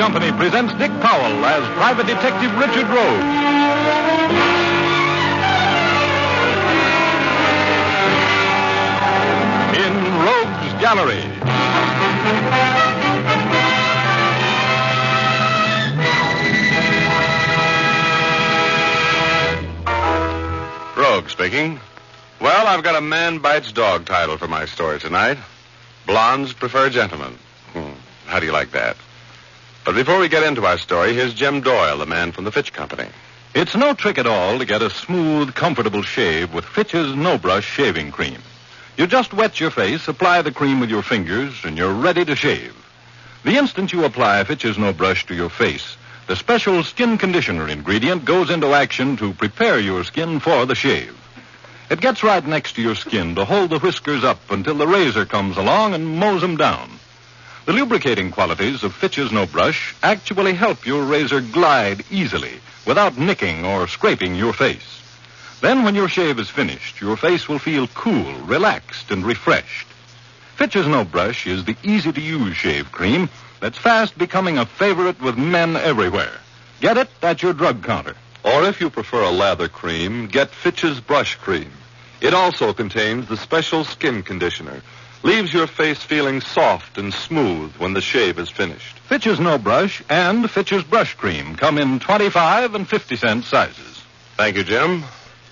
Company presents Dick Powell as Private Detective Richard Rogue. In Rogue's Gallery. Rogue speaking. Well, I've got a man bites dog title for my story tonight. Blondes prefer gentlemen. Hmm. How do you like that? But before we get into our story, here's Jim Doyle, the man from the Fitch Company. It's no trick at all to get a smooth, comfortable shave with Fitch's No Brush shaving cream. You just wet your face, apply the cream with your fingers, and you're ready to shave. The instant you apply Fitch's No Brush to your face, the special skin conditioner ingredient goes into action to prepare your skin for the shave. It gets right next to your skin to hold the whiskers up until the razor comes along and mows them down. The lubricating qualities of Fitch's No Brush actually help your razor glide easily without nicking or scraping your face. Then, when your shave is finished, your face will feel cool, relaxed, and refreshed. Fitch's No Brush is the easy to use shave cream that's fast becoming a favorite with men everywhere. Get it at your drug counter. Or if you prefer a lather cream, get Fitch's Brush Cream. It also contains the special skin conditioner. Leaves your face feeling soft and smooth when the shave is finished. Fitch's No Brush and Fitch's Brush Cream come in 25 and 50 cent sizes. Thank you, Jim.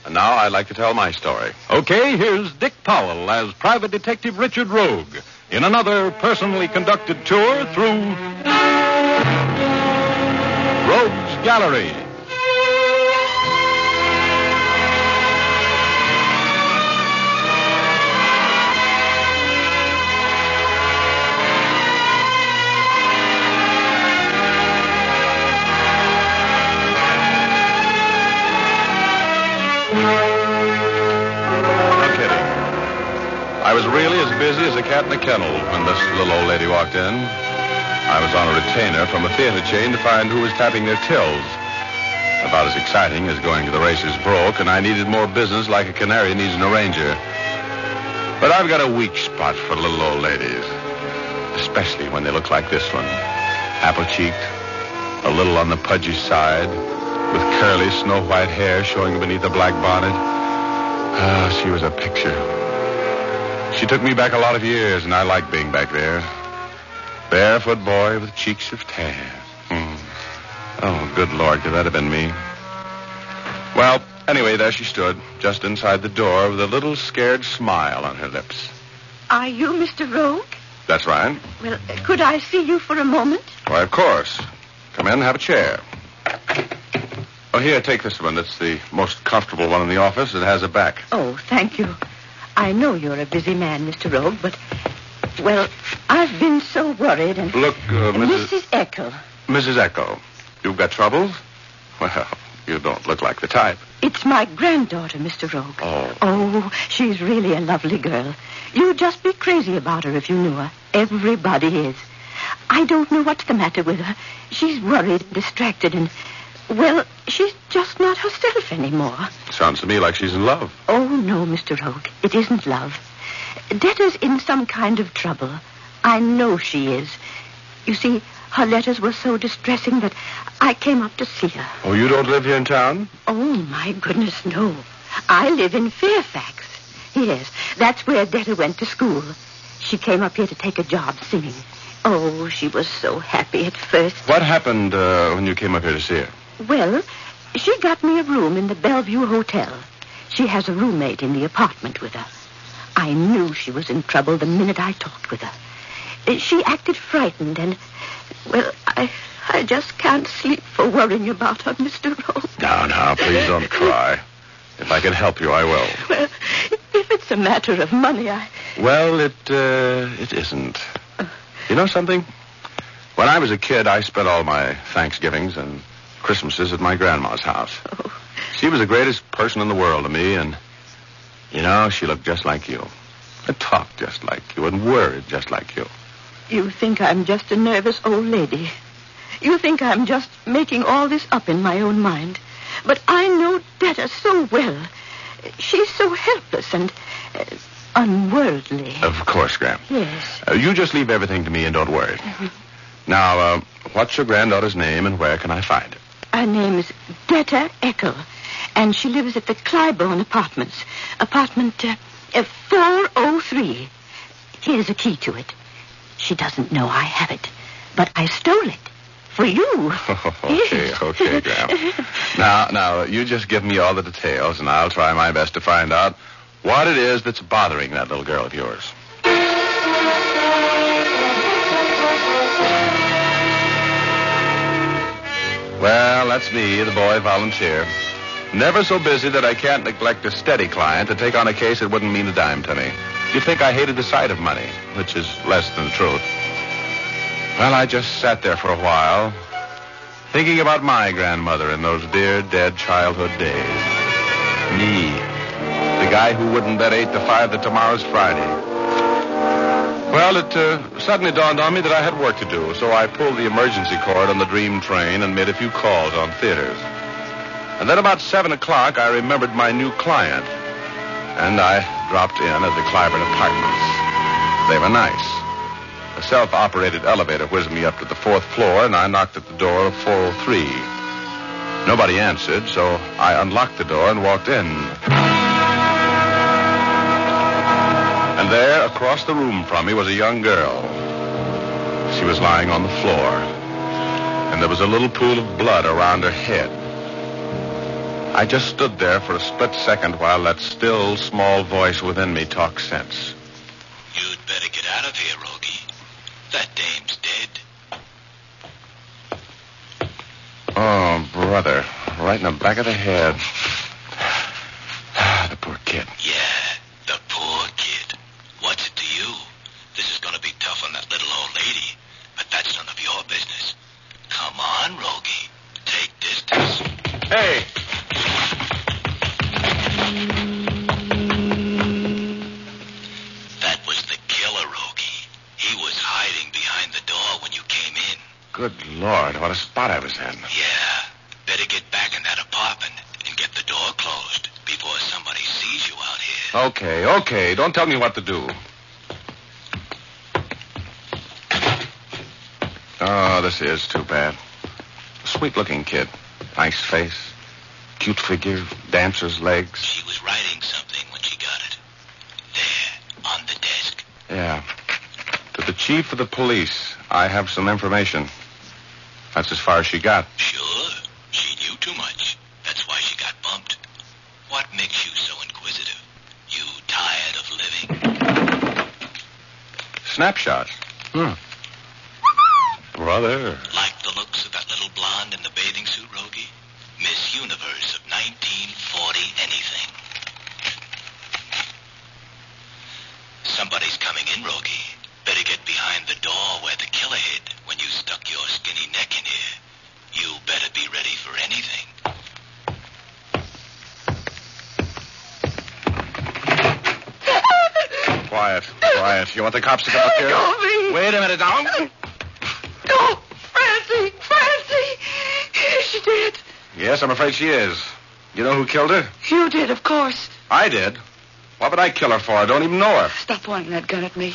And now I'd like to tell my story. Okay, here's Dick Powell as Private Detective Richard Rogue in another personally conducted tour through Rogue's Gallery. Was really as busy as a cat in a kennel when this little old lady walked in. I was on a retainer from a theater chain to find who was tapping their tills. About as exciting as going to the races broke, and I needed more business like a canary needs an arranger. But I've got a weak spot for little old ladies, especially when they look like this one. Apple cheeked, a little on the pudgy side, with curly snow white hair showing beneath a black bonnet. Ah, she was a picture. She took me back a lot of years, and I like being back there. Barefoot boy with cheeks of tan. Hmm. Oh, good Lord, could that have been me? Well, anyway, there she stood, just inside the door, with a little scared smile on her lips. Are you Mr. Rogue? That's right. Well, could I see you for a moment? Why, of course. Come in and have a chair. Oh, here, take this one. It's the most comfortable one in the office. It has a back. Oh, thank you. I know you're a busy man, Mr. Rogue, but, well, I've been so worried and. Look, uh, Mrs. Mrs. Eckel. Mrs. Eckel, you've got troubles? Well, you don't look like the type. It's my granddaughter, Mr. Rogue. Oh. Oh, she's really a lovely girl. You'd just be crazy about her if you knew her. Everybody is. I don't know what's the matter with her. She's worried and distracted and, well, she's just not herself anymore. Sounds to me like she's in love. Oh, no, Mr. Rogue. It isn't love. Detta's in some kind of trouble. I know she is. You see, her letters were so distressing that I came up to see her. Oh, you don't live here in town? Oh, my goodness, no. I live in Fairfax. Yes, that's where Detta went to school. She came up here to take a job singing. Oh, she was so happy at first. What happened uh, when you came up here to see her? Well, she got me a room in the Bellevue Hotel. She has a roommate in the apartment with her. I knew she was in trouble the minute I talked with her. She acted frightened and, well, I, I just can't sleep for worrying about her, Mr. Rogue. Now, now, please don't cry. If I can help you, I will. Well, if it's a matter of money, I. Well, it uh, it isn't. You know something? When I was a kid, I spent all my Thanksgivings and Christmases at my grandma's house. Oh, She was the greatest person in the world to me, and you know, she looked just like you, and talked just like you, and worried just like you. you think I'm just a nervous old lady. You think I'm just making all this up in my own mind. But I know Detta so well. She's so helpless and uh, unworldly. Of course, Graham. Yes. Uh, you just leave everything to me and don't worry. Now, uh, what's your granddaughter's name and where can I find her? Her name is Detta Eckel, and she lives at the Clybourne Apartments, apartment uh, 403. Here's a key to it. She doesn't know I have it, but I stole it for you. okay, okay, Graham. Now, now, you just give me all the details, and I'll try my best to find out what it is that's bothering that little girl of yours. Well, that's me, the boy volunteer. Never so busy that I can't neglect a steady client to take on a case that wouldn't mean a dime to me. You'd think I hated the sight of money, which is less than the truth. Well, I just sat there for a while, thinking about my grandmother in those dear, dead childhood days. Me, the guy who wouldn't bet eight to five that tomorrow's Friday. Well, it uh, suddenly dawned on me that I had work to do, so I pulled the emergency cord on the Dream train and made a few calls on theaters. And then about 7 o'clock, I remembered my new client. And I dropped in at the Clybourne Apartments. They were nice. A self-operated elevator whizzed me up to the fourth floor, and I knocked at the door of 403. Nobody answered, so I unlocked the door and walked in. And there, across the room from me, was a young girl. She was lying on the floor, and there was a little pool of blood around her head. I just stood there for a split second while that still, small voice within me talked sense. You'd better get out of here, Rogie. That dame's dead. Oh, brother. Right in the back of the head. The poor kid. Yeah, what a spot I was in. Yeah. Better get back in that apartment and get the door closed before somebody sees you out here. Okay, okay. Don't tell me what to do. Oh, this is too bad. Sweet looking kid. Nice face. Cute figure. Dancer's legs. She was writing something when she got it. There, on the desk. Yeah. To the chief of the police, I have some information. That's as far as she got. Sure, she knew too much. That's why she got bumped. What makes you so inquisitive? You tired of living? Snapshot. Hmm. Brother. Like the looks of that little blonde in the bathing suit, Rogie? Miss Universe of 1940 anything. Somebody's coming in, Rogie. Better get behind the door where the killer hid when you stuck your skinny neck in here. You better be ready for anything. Quiet, quiet. You want the cops to come up here? Let go of me. Wait a minute now. No, Francie, Francie. Is she dead? Yes, I'm afraid she is. You know who killed her? You did, of course. I did. What would I kill her for? I don't even know her. Stop pointing that gun at me.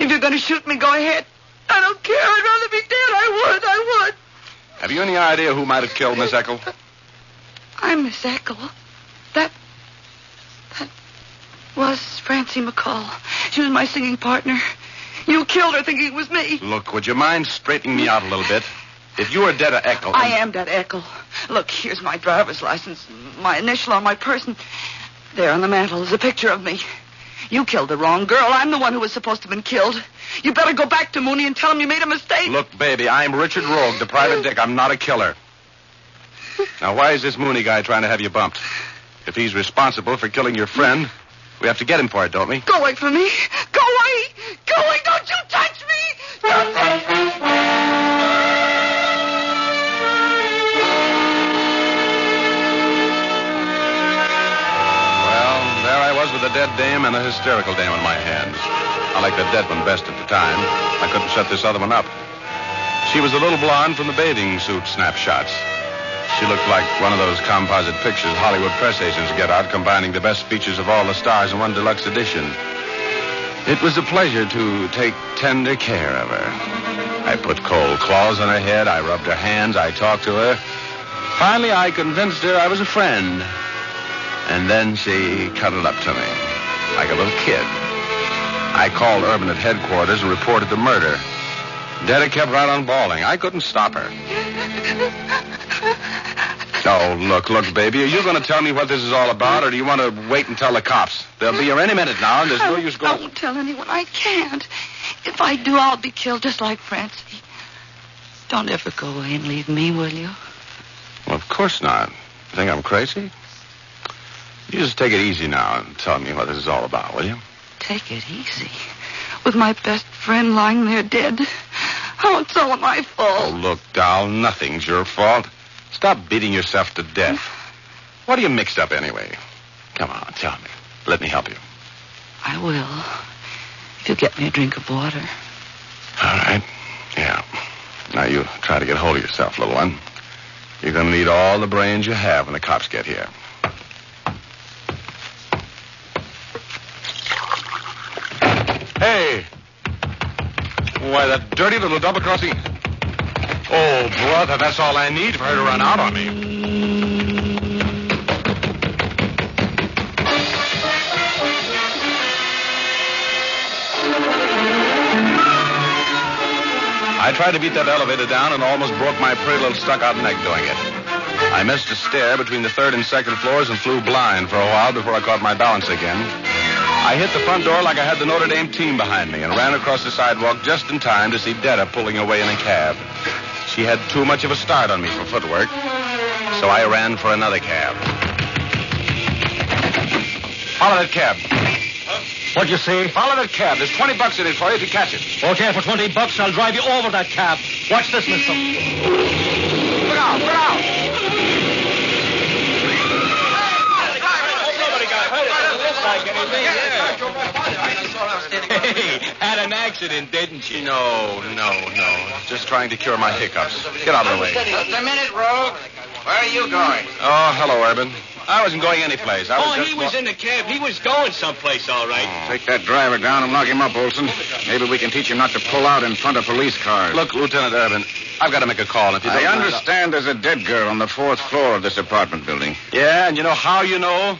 If you're going to shoot me, go ahead. I don't care. I'd rather be dead. I would. I would. Have you any idea who might have killed Miss Eckel? I'm Miss Eckel. That. That was Francie McCall. She was my singing partner. You killed her thinking it was me. Look, would you mind straightening me out a little bit? If you were Detta Eckel. I am that Eckel. Look, here's my driver's license, my initial on my person. There on the mantel is a picture of me. You killed the wrong girl. I'm the one who was supposed to have been killed. You better go back to Mooney and tell him you made a mistake. Look, baby, I'm Richard Rogue, the private dick. I'm not a killer. Now, why is this Mooney guy trying to have you bumped? If he's responsible for killing your friend, we have to get him for it, don't we? Go away from me. Go away. Go away. Don't you touch me. Don't touch me. Well, there I was with a dead dame and a hysterical dame in my hands. I liked the dead one best at the time. I couldn't shut this other one up. She was the little blonde from the bathing suit snapshots. She looked like one of those composite pictures Hollywood press agents get out, combining the best features of all the stars in one deluxe edition. It was a pleasure to take tender care of her. I put cold cloths on her head, I rubbed her hands, I talked to her. Finally, I convinced her I was a friend. And then she cuddled up to me, like a little kid. I called Urban at headquarters and reported the murder. Detta kept right on bawling. I couldn't stop her. Oh, look, look, baby. Are you going to tell me what this is all about, or do you want to wait and tell the cops? They'll be here any minute now, and there's no use going. I won't tell anyone. I can't. If I do, I'll be killed just like Francie. Don't ever go away and leave me, will you? Well, of course not. You think I'm crazy? You just take it easy now and tell me what this is all about, will you? Take it easy. With my best friend lying there dead. Oh, it's all my fault. Oh, look, doll, nothing's your fault. Stop beating yourself to death. What are you mixed up anyway? Come on, tell me. Let me help you. I will. If you'll get me a drink of water. All right. Yeah. Now you try to get hold of yourself, little one. You're going to need all the brains you have when the cops get here. Hey! Why, that dirty little double crossing. Oh, brother, that's all I need for her to run out on me. I tried to beat that elevator down and almost broke my pretty little stuck-out neck doing it. I missed a stair between the third and second floors and flew blind for a while before I caught my balance again. I hit the front door like I had the Notre Dame team behind me and ran across the sidewalk just in time to see Detta pulling away in a cab. She had too much of a start on me for footwork, so I ran for another cab. Follow that cab. What'd you say? Follow that cab. There's 20 bucks in it for you if you catch it. Okay, for 20 bucks, I'll drive you over that cab. Watch this, mister. Look out, look out. Hey, had an accident, didn't you? No, no, no. Just trying to cure my hiccups. Get out of the way. Just a minute, Rogue. Where are you going? Oh, hello, Urban. I wasn't going anyplace. I was Oh, just he was wa- in the cab. He was going someplace, all right. Oh. Take that driver down and lock him up, Olson. Maybe we can teach him not to pull out in front of police cars. Look, Lieutenant Urban, I've got to make a call. If you I don't mind- understand there's a dead girl on the fourth floor of this apartment building. Yeah, and you know how you know?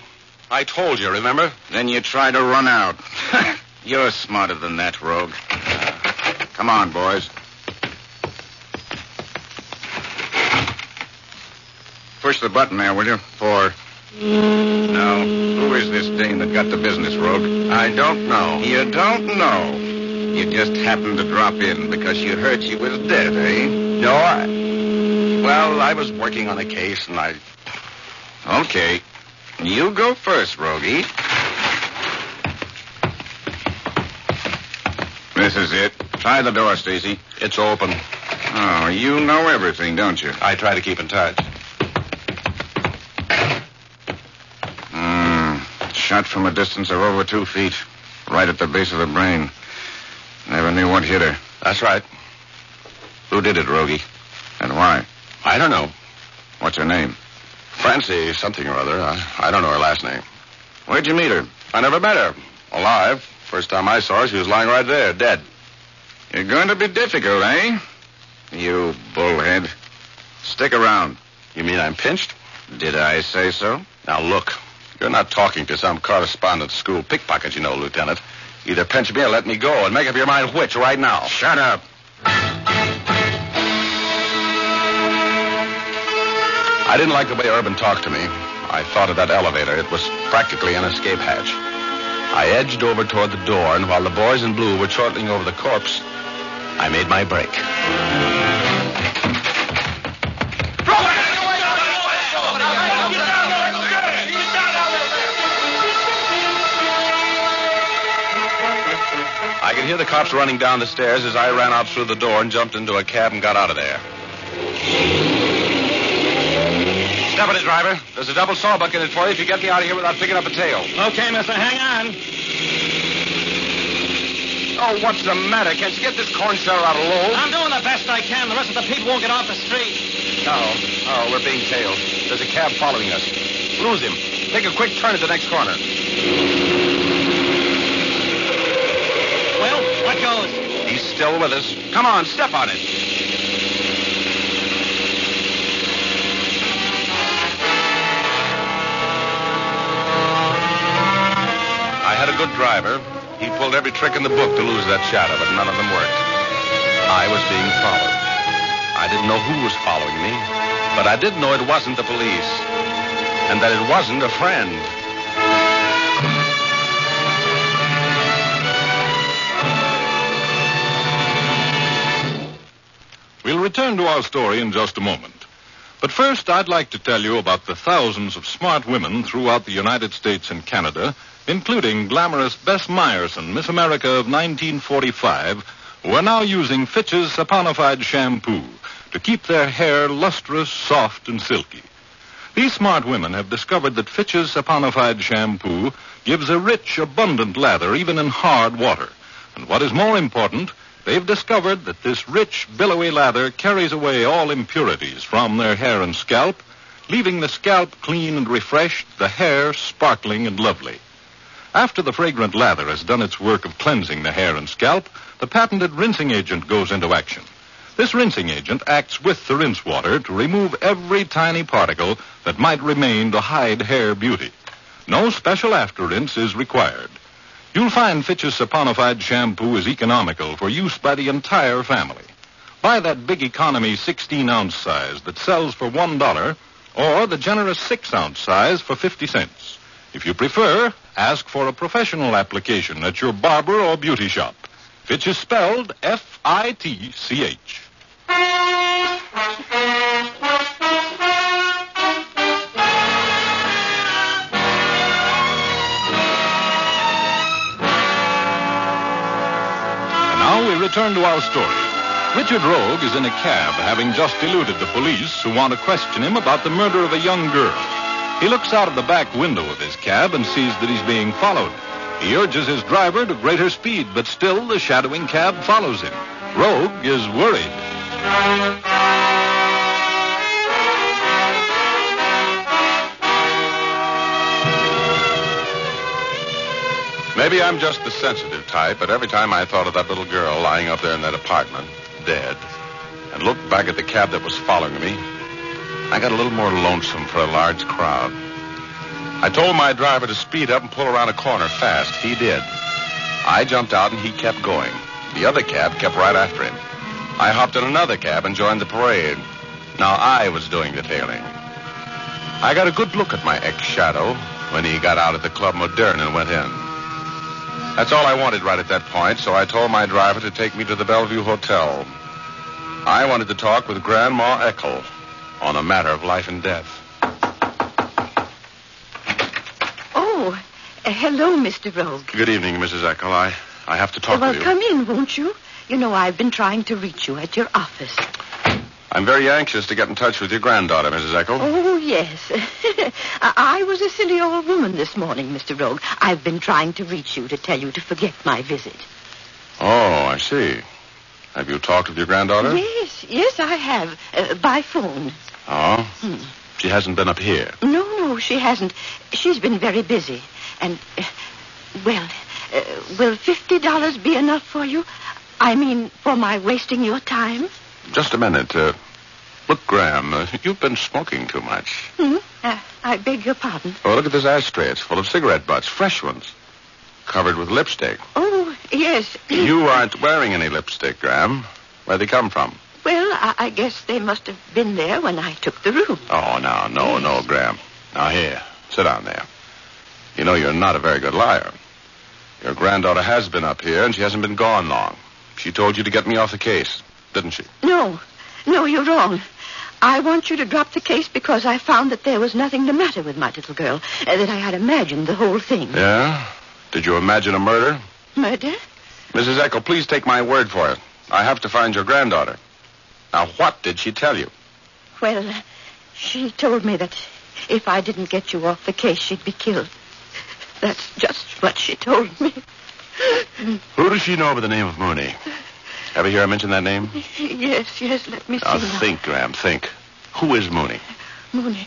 I told you, remember? Then you try to run out. You're smarter than that, Rogue. Come on, boys. Push the button there, will you? For. Now, who is this dame that got the business, Rogue? I don't know. You don't know. You just happened to drop in because you heard she was dead, eh? No, I. Well, I was working on a case, and I. Okay. You go first, Rogie. This is it. Try the door, Stacy. It's open. Oh, you know everything, don't you? I try to keep in touch. Hmm. Shot from a distance of over two feet. Right at the base of the brain. Never knew what hit her. That's right. Who did it, Rogie? And why? I don't know. What's her name? Francie something or other. I, I don't know her last name. Where'd you meet her? I never met her. Alive. First time I saw her, she was lying right there, dead. You're going to be difficult, eh? You bullhead. Stick around. You mean I'm pinched? Did I say so? Now look, you're not talking to some correspondent school pickpocket, you know, Lieutenant. Either pinch me or let me go, and make up your mind which right now. Shut up. I didn't like the way Urban talked to me. I thought of that elevator. It was practically an escape hatch. I edged over toward the door, and while the boys in blue were chortling over the corpse, I made my break. I could hear the cops running down the stairs as I ran out through the door and jumped into a cab and got out of there. It, driver. There's a double sawbuck in it for you if you get me out of here without picking up a tail. Okay, mister, hang on. Oh, what's the matter? Can't you get this corn seller out of Lowell? I'm doing the best I can. The rest of the people won't get off the street. No. Oh, we're being tailed. There's a cab following us. Lose him. Take a quick turn at the next corner. Well, what goes? He's still with us. Come on, step on it. Driver. He pulled every trick in the book to lose that shadow, but none of them worked. I was being followed. I didn't know who was following me, but I did know it wasn't the police, and that it wasn't a friend. We'll return to our story in just a moment. But first, I'd like to tell you about the thousands of smart women throughout the United States and Canada, including glamorous Bess Myerson, Miss America of 1945, who are now using Fitch's saponified shampoo to keep their hair lustrous, soft, and silky. These smart women have discovered that Fitch's saponified shampoo gives a rich, abundant lather even in hard water. And what is more important, they've discovered that this rich, billowy lather carries away all impurities from their hair and scalp, leaving the scalp clean and refreshed, the hair sparkling and lovely. After the fragrant lather has done its work of cleansing the hair and scalp, the patented rinsing agent goes into action. This rinsing agent acts with the rinse water to remove every tiny particle that might remain to hide hair beauty. No special after rinse is required. You'll find Fitch's saponified shampoo is economical for use by the entire family. Buy that big economy 16 ounce size that sells for $1 or the generous 6 ounce size for 50 cents. If you prefer, ask for a professional application at your barber or beauty shop. Fitch is spelled F I T C H. And now we return to our story. Richard Rogue is in a cab, having just eluded the police who want to question him about the murder of a young girl. He looks out of the back window of his cab and sees that he's being followed. He urges his driver to greater speed, but still the shadowing cab follows him. Rogue is worried. Maybe I'm just the sensitive type, but every time I thought of that little girl lying up there in that apartment, dead, and looked back at the cab that was following me, I got a little more lonesome for a large crowd. I told my driver to speed up and pull around a corner fast. He did. I jumped out and he kept going. The other cab kept right after him. I hopped in another cab and joined the parade. Now I was doing the tailing. I got a good look at my ex-shadow when he got out at the Club Moderne and went in. That's all I wanted right at that point, so I told my driver to take me to the Bellevue Hotel. I wanted to talk with Grandma Eckel on a matter of life and death. Oh, uh, hello, Mr. Rogue. Good evening, Mrs. Eckel. I, I have to talk well, with you. Well, come in, won't you? You know, I've been trying to reach you at your office. I'm very anxious to get in touch with your granddaughter, Mrs. Eckel. Oh, yes. I was a silly old woman this morning, Mr. Rogue. I've been trying to reach you to tell you to forget my visit. Oh, I see. Have you talked with your granddaughter? Yes, yes, I have. Uh, by phone. Oh? Hmm. She hasn't been up here. No, no, she hasn't. She's been very busy. And, uh, well, uh, will $50 be enough for you? I mean, for my wasting your time? Just a minute. Uh, look, Graham, uh, you've been smoking too much. Hmm? Uh, I beg your pardon. Oh, look at this ashtray. It's full of cigarette butts, fresh ones, covered with lipstick. Oh, yes. You aren't wearing any lipstick, Graham. Where'd they come from? Well, I, I guess they must have been there when I took the room. Oh, no, no, no, Graham. Now, here, sit down there. You know, you're not a very good liar. Your granddaughter has been up here, and she hasn't been gone long. She told you to get me off the case, didn't she? No, no, you're wrong. I want you to drop the case because I found that there was nothing the matter with my little girl, uh, that I had imagined the whole thing. Yeah? Did you imagine a murder? Murder? Mrs. Eckel, please take my word for it. I have to find your granddaughter. Now, what did she tell you? Well, uh, she told me that if I didn't get you off the case, she'd be killed. That's just what she told me. Who does she know by the name of Mooney? Ever hear her mention that name? Yes, yes, let me see Now, now. think, Graham, think. Who is Mooney? Mooney.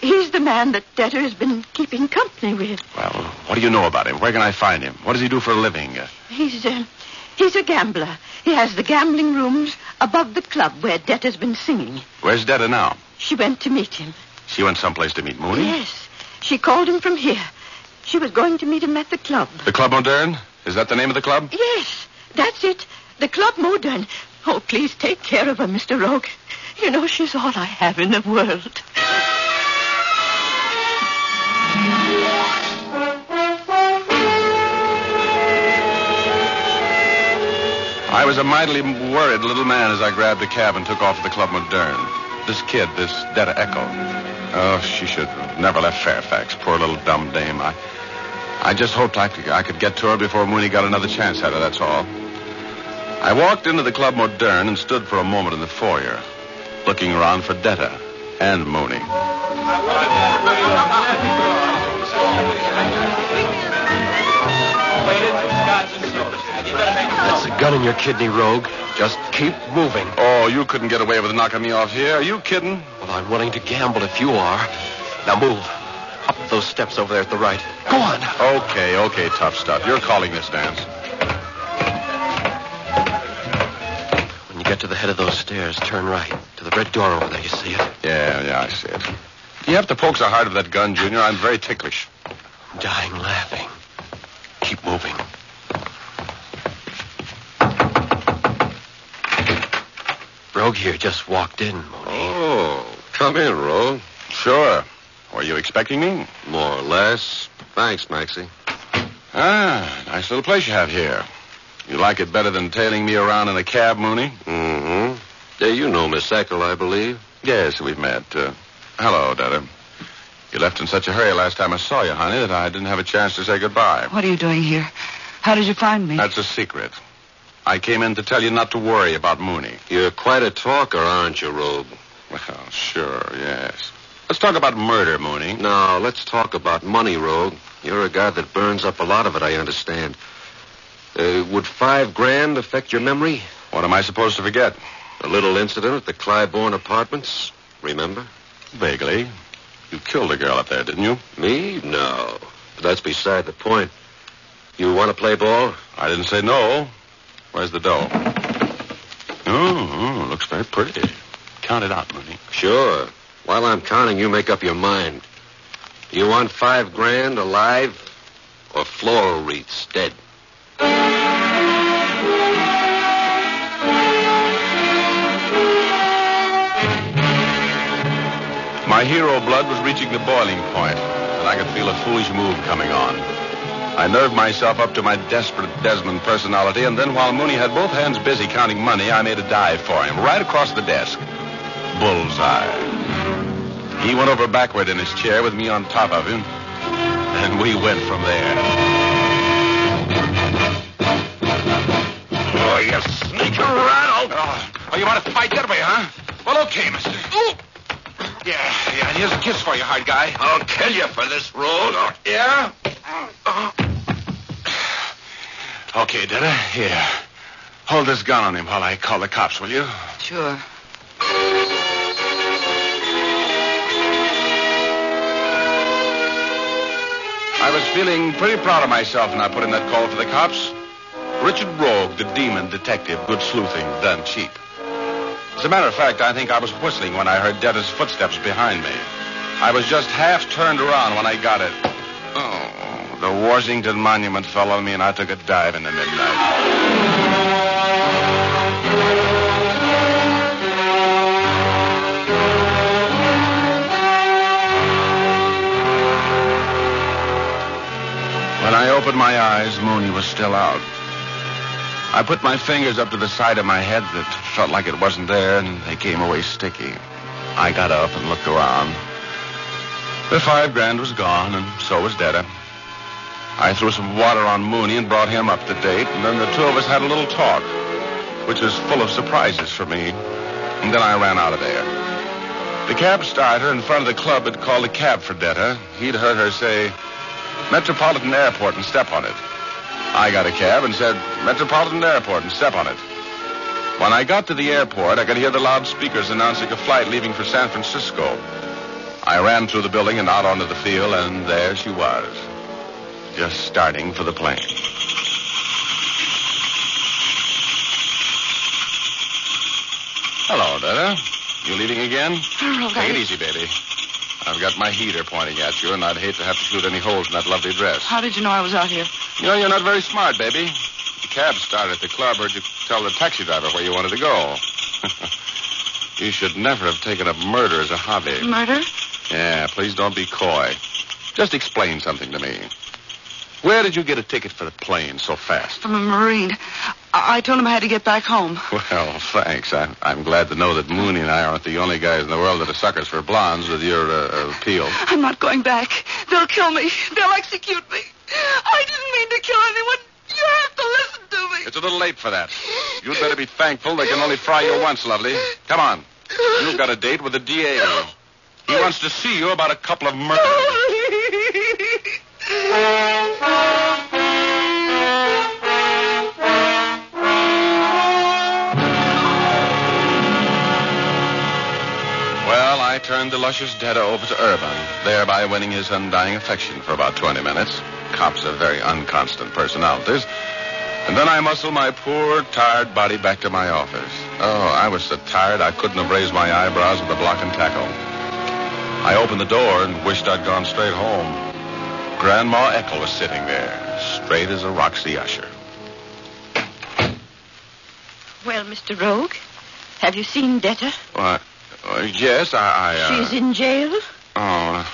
He's the man that Detta has been keeping company with. Well, what do you know about him? Where can I find him? What does he do for a living? He's, uh, he's a gambler. He has the gambling rooms above the club where Detta's been singing. where's Detta now? She went to meet him. She went someplace to meet Mooney? Yes. She called him from here. She was going to meet him at the club. The Club Moderne? Is that the name of the club? Yes, that's it. The Club Moderne. Oh, please take care of her, Mr. Rogue. You know she's all I have in the world. I was a mightily worried little man as I grabbed a cab and took off to the Club Moderne. This kid, this Detta Eckel. Oh, she should have never left Fairfax. Poor little dumb dame. I, I just hoped I could, I could get to her before Mooney got another chance at her, that's all. I walked into the Club Moderne and stood for a moment in the foyer, looking around for Detta and Mooney. That's a gun in your kidney, Rogue. Just keep moving. Oh, you couldn't get away with knocking me off here. Are you kidding? Well, I'm willing to gamble if you are. Now move. Up those steps over there at the right. Go on. Okay, okay, tough stuff. You're calling this dance. Get to the head of those stairs, turn right. To the red door over there. You see it? Yeah, yeah, I see it. You have to poke the heart of that gun, Junior. I'm very ticklish. I'm dying laughing. Keep moving. Rogue here just walked in, Mooney. Oh, come in, Rogue. Sure. Were you expecting me? More or less. Thanks, Maxie. Ah, nice little place you have here. You like it better than tailing me around in a cab, Mooney? Mm-hmm. Yeah, you know Miss Eccles, I believe. Yes, we've met. Uh, hello, Detta. You left in such a hurry last time I saw you, honey, that I didn't have a chance to say goodbye. What are you doing here? How did you find me? That's a secret. I came in to tell you not to worry about Mooney. You're quite a talker, aren't you, Rogue? Well, sure, yes. Let's talk about murder, Mooney. Now, let's talk about money, Rogue. You're a guy that burns up a lot of it, I understand. Uh, would five grand affect your memory? What am I supposed to forget? A little incident at the Clybourne Apartments, remember? Vaguely. You killed a girl up there, didn't you? Me? No. But that's beside the point. You want to play ball? I didn't say no. Where's the dough? Oh, oh, looks very pretty. Count it out, Mooney. Sure. While I'm counting, you make up your mind. You want five grand alive or floral wreaths dead? My hero blood was reaching the boiling point, and I could feel a foolish move coming on. I nerved myself up to my desperate Desmond personality, and then while Mooney had both hands busy counting money, I made a dive for him, right across the desk. Bullseye. He went over backward in his chair with me on top of him, and we went from there. Oh, you sneaking rattle. Oh, oh, you want to fight that way, huh? Well, okay, mister. Ooh. Yeah, yeah, and here's a kiss for you, hard guy. I'll kill you for this, Rogue. Yeah? Uh-huh. Okay, Detta, here. Hold this gun on him while I call the cops, will you? Sure. I was feeling pretty proud of myself when I put in that call for the cops. Richard Rogue, the demon detective, good sleuthing, done cheap. As a matter of fact, I think I was whistling when I heard Detta's footsteps behind me. I was just half turned around when I got it. Oh, the Washington Monument fell on me and I took a dive in the midnight. When I opened my eyes, Mooney was still out. I put my fingers up to the side of my head that felt like it wasn't there, and they came away sticky. I got up and looked around. The five grand was gone, and so was Detta. I threw some water on Mooney and brought him up to date, and then the two of us had a little talk, which was full of surprises for me. And then I ran out of there. The cab starter in front of the club had called a cab for Detta. He'd heard her say, Metropolitan Airport and step on it. I got a cab and said, Metropolitan Airport and step on it. When I got to the airport, I could hear the loudspeakers announcing a flight leaving for San Francisco. I ran through the building and out onto the field, and there she was, just starting for the plane. Hello, Detta. You leaving again? Take it easy, baby. I've got my heater pointing at you, and I'd hate to have to shoot any holes in that lovely dress. How did you know I was out here? You know, you're not very smart, baby. The cab started at the club. Heard you tell the taxi driver where you wanted to go. you should never have taken up murder as a hobby. Murder? Yeah, please don't be coy. Just explain something to me. Where did you get a ticket for the plane so fast? From a Marine. I, I told him I had to get back home. Well, thanks. I, I'm glad to know that Mooney and I aren't the only guys in the world that are suckers for blondes with your uh, appeal. I'm not going back. They'll kill me. They'll execute me. I didn't mean to kill anyone. You have to listen to me. It's a little late for that. You'd better be thankful they can only fry you once, lovely. Come on. You've got a date with the DA. He wants to see you about a couple of murders. turned the luscious Detta over to Urban, thereby winning his undying affection for about 20 minutes. Cops are very unconstant personalities. And then I muscled my poor, tired body back to my office. Oh, I was so tired I couldn't have raised my eyebrows with a block and tackle. I opened the door and wished I'd gone straight home. Grandma Eckel was sitting there, straight as a Roxy usher. Well, Mr. Rogue, have you seen Detta? Why, uh, yes, I. I uh, She's in jail. Oh,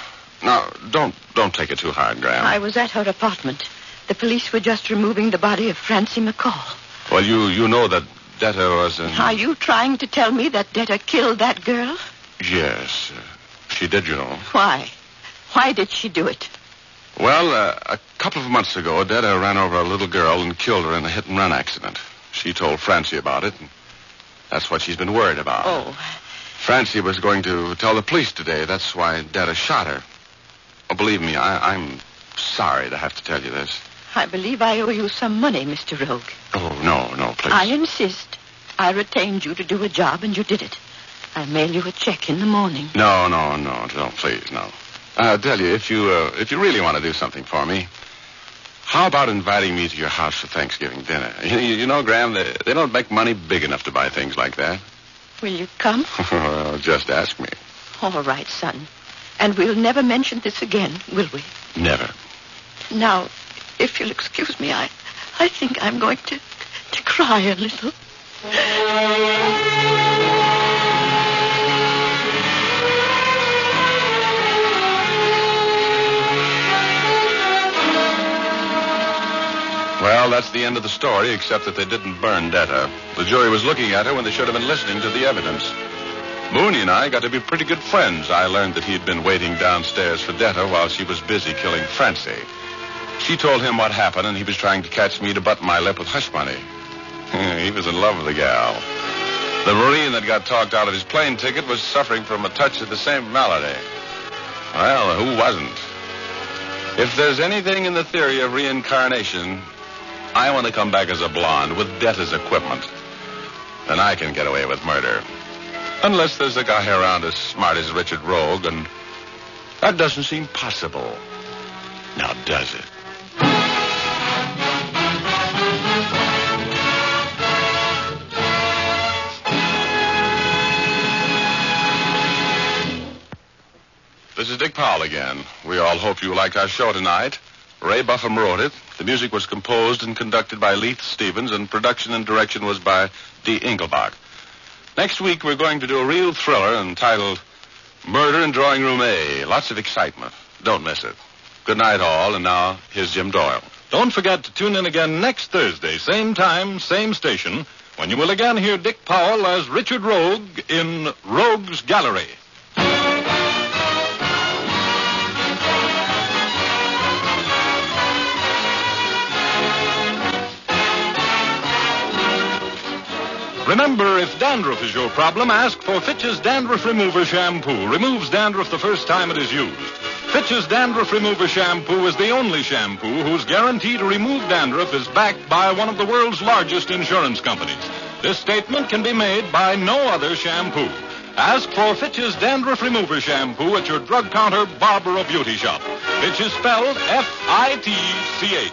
no, don't don't take it too hard, Graham. I was at her apartment. The police were just removing the body of Francie McCall. Well, you you know that Detta was in. Are you trying to tell me that Detta killed that girl? Yes, uh, she did. You know. Why? Why did she do it? Well, uh, a couple of months ago, Detta ran over a little girl and killed her in a hit and run accident. She told Francie about it, and that's what she's been worried about. Oh, Francie was going to tell the police today. That's why Detta shot her. Oh, believe me, I, I'm sorry to have to tell you this. I believe I owe you some money, Mr. Rogue. Oh, no, no, please. I insist. I retained you to do a job, and you did it. I'll mail you a check in the morning. No, no, no, no, please, no. I'll tell you, if you uh, if you really want to do something for me, how about inviting me to your house for Thanksgiving dinner? You, you know, Graham, they, they don't make money big enough to buy things like that. Will you come? well, just ask me. All right, son. And we'll never mention this again, will we? Never. Now, if you'll excuse me, I, I think I'm going to, to cry a little. Well, that's the end of the story, except that they didn't burn Detta. The jury was looking at her when they should have been listening to the evidence. Mooney and I got to be pretty good friends. I learned that he'd been waiting downstairs for Detta while she was busy killing Francie. She told him what happened, and he was trying to catch me to button my lip with hush money. he was in love with the gal. The Marine that got talked out of his plane ticket was suffering from a touch of the same malady. Well, who wasn't? If there's anything in the theory of reincarnation, I want to come back as a blonde with Detta's equipment. Then I can get away with murder. Unless there's a guy around as smart as Richard Rogue, and that doesn't seem possible. Now, does it? This is Dick Powell again. We all hope you liked our show tonight. Ray Buffum wrote it. The music was composed and conducted by Leith Stevens, and production and direction was by D. Engelbach. Next week, we're going to do a real thriller entitled Murder in Drawing Room A. Lots of excitement. Don't miss it. Good night, all, and now here's Jim Doyle. Don't forget to tune in again next Thursday, same time, same station, when you will again hear Dick Powell as Richard Rogue in Rogue's Gallery. Remember, if dandruff is your problem, ask for Fitch's Dandruff Remover Shampoo. Removes dandruff the first time it is used. Fitch's Dandruff Remover Shampoo is the only shampoo whose guarantee to remove dandruff is backed by one of the world's largest insurance companies. This statement can be made by no other shampoo. Ask for Fitch's Dandruff Remover Shampoo at your drug counter, Barbara Beauty Shop. Fitch is spelled F-I-T-C-H.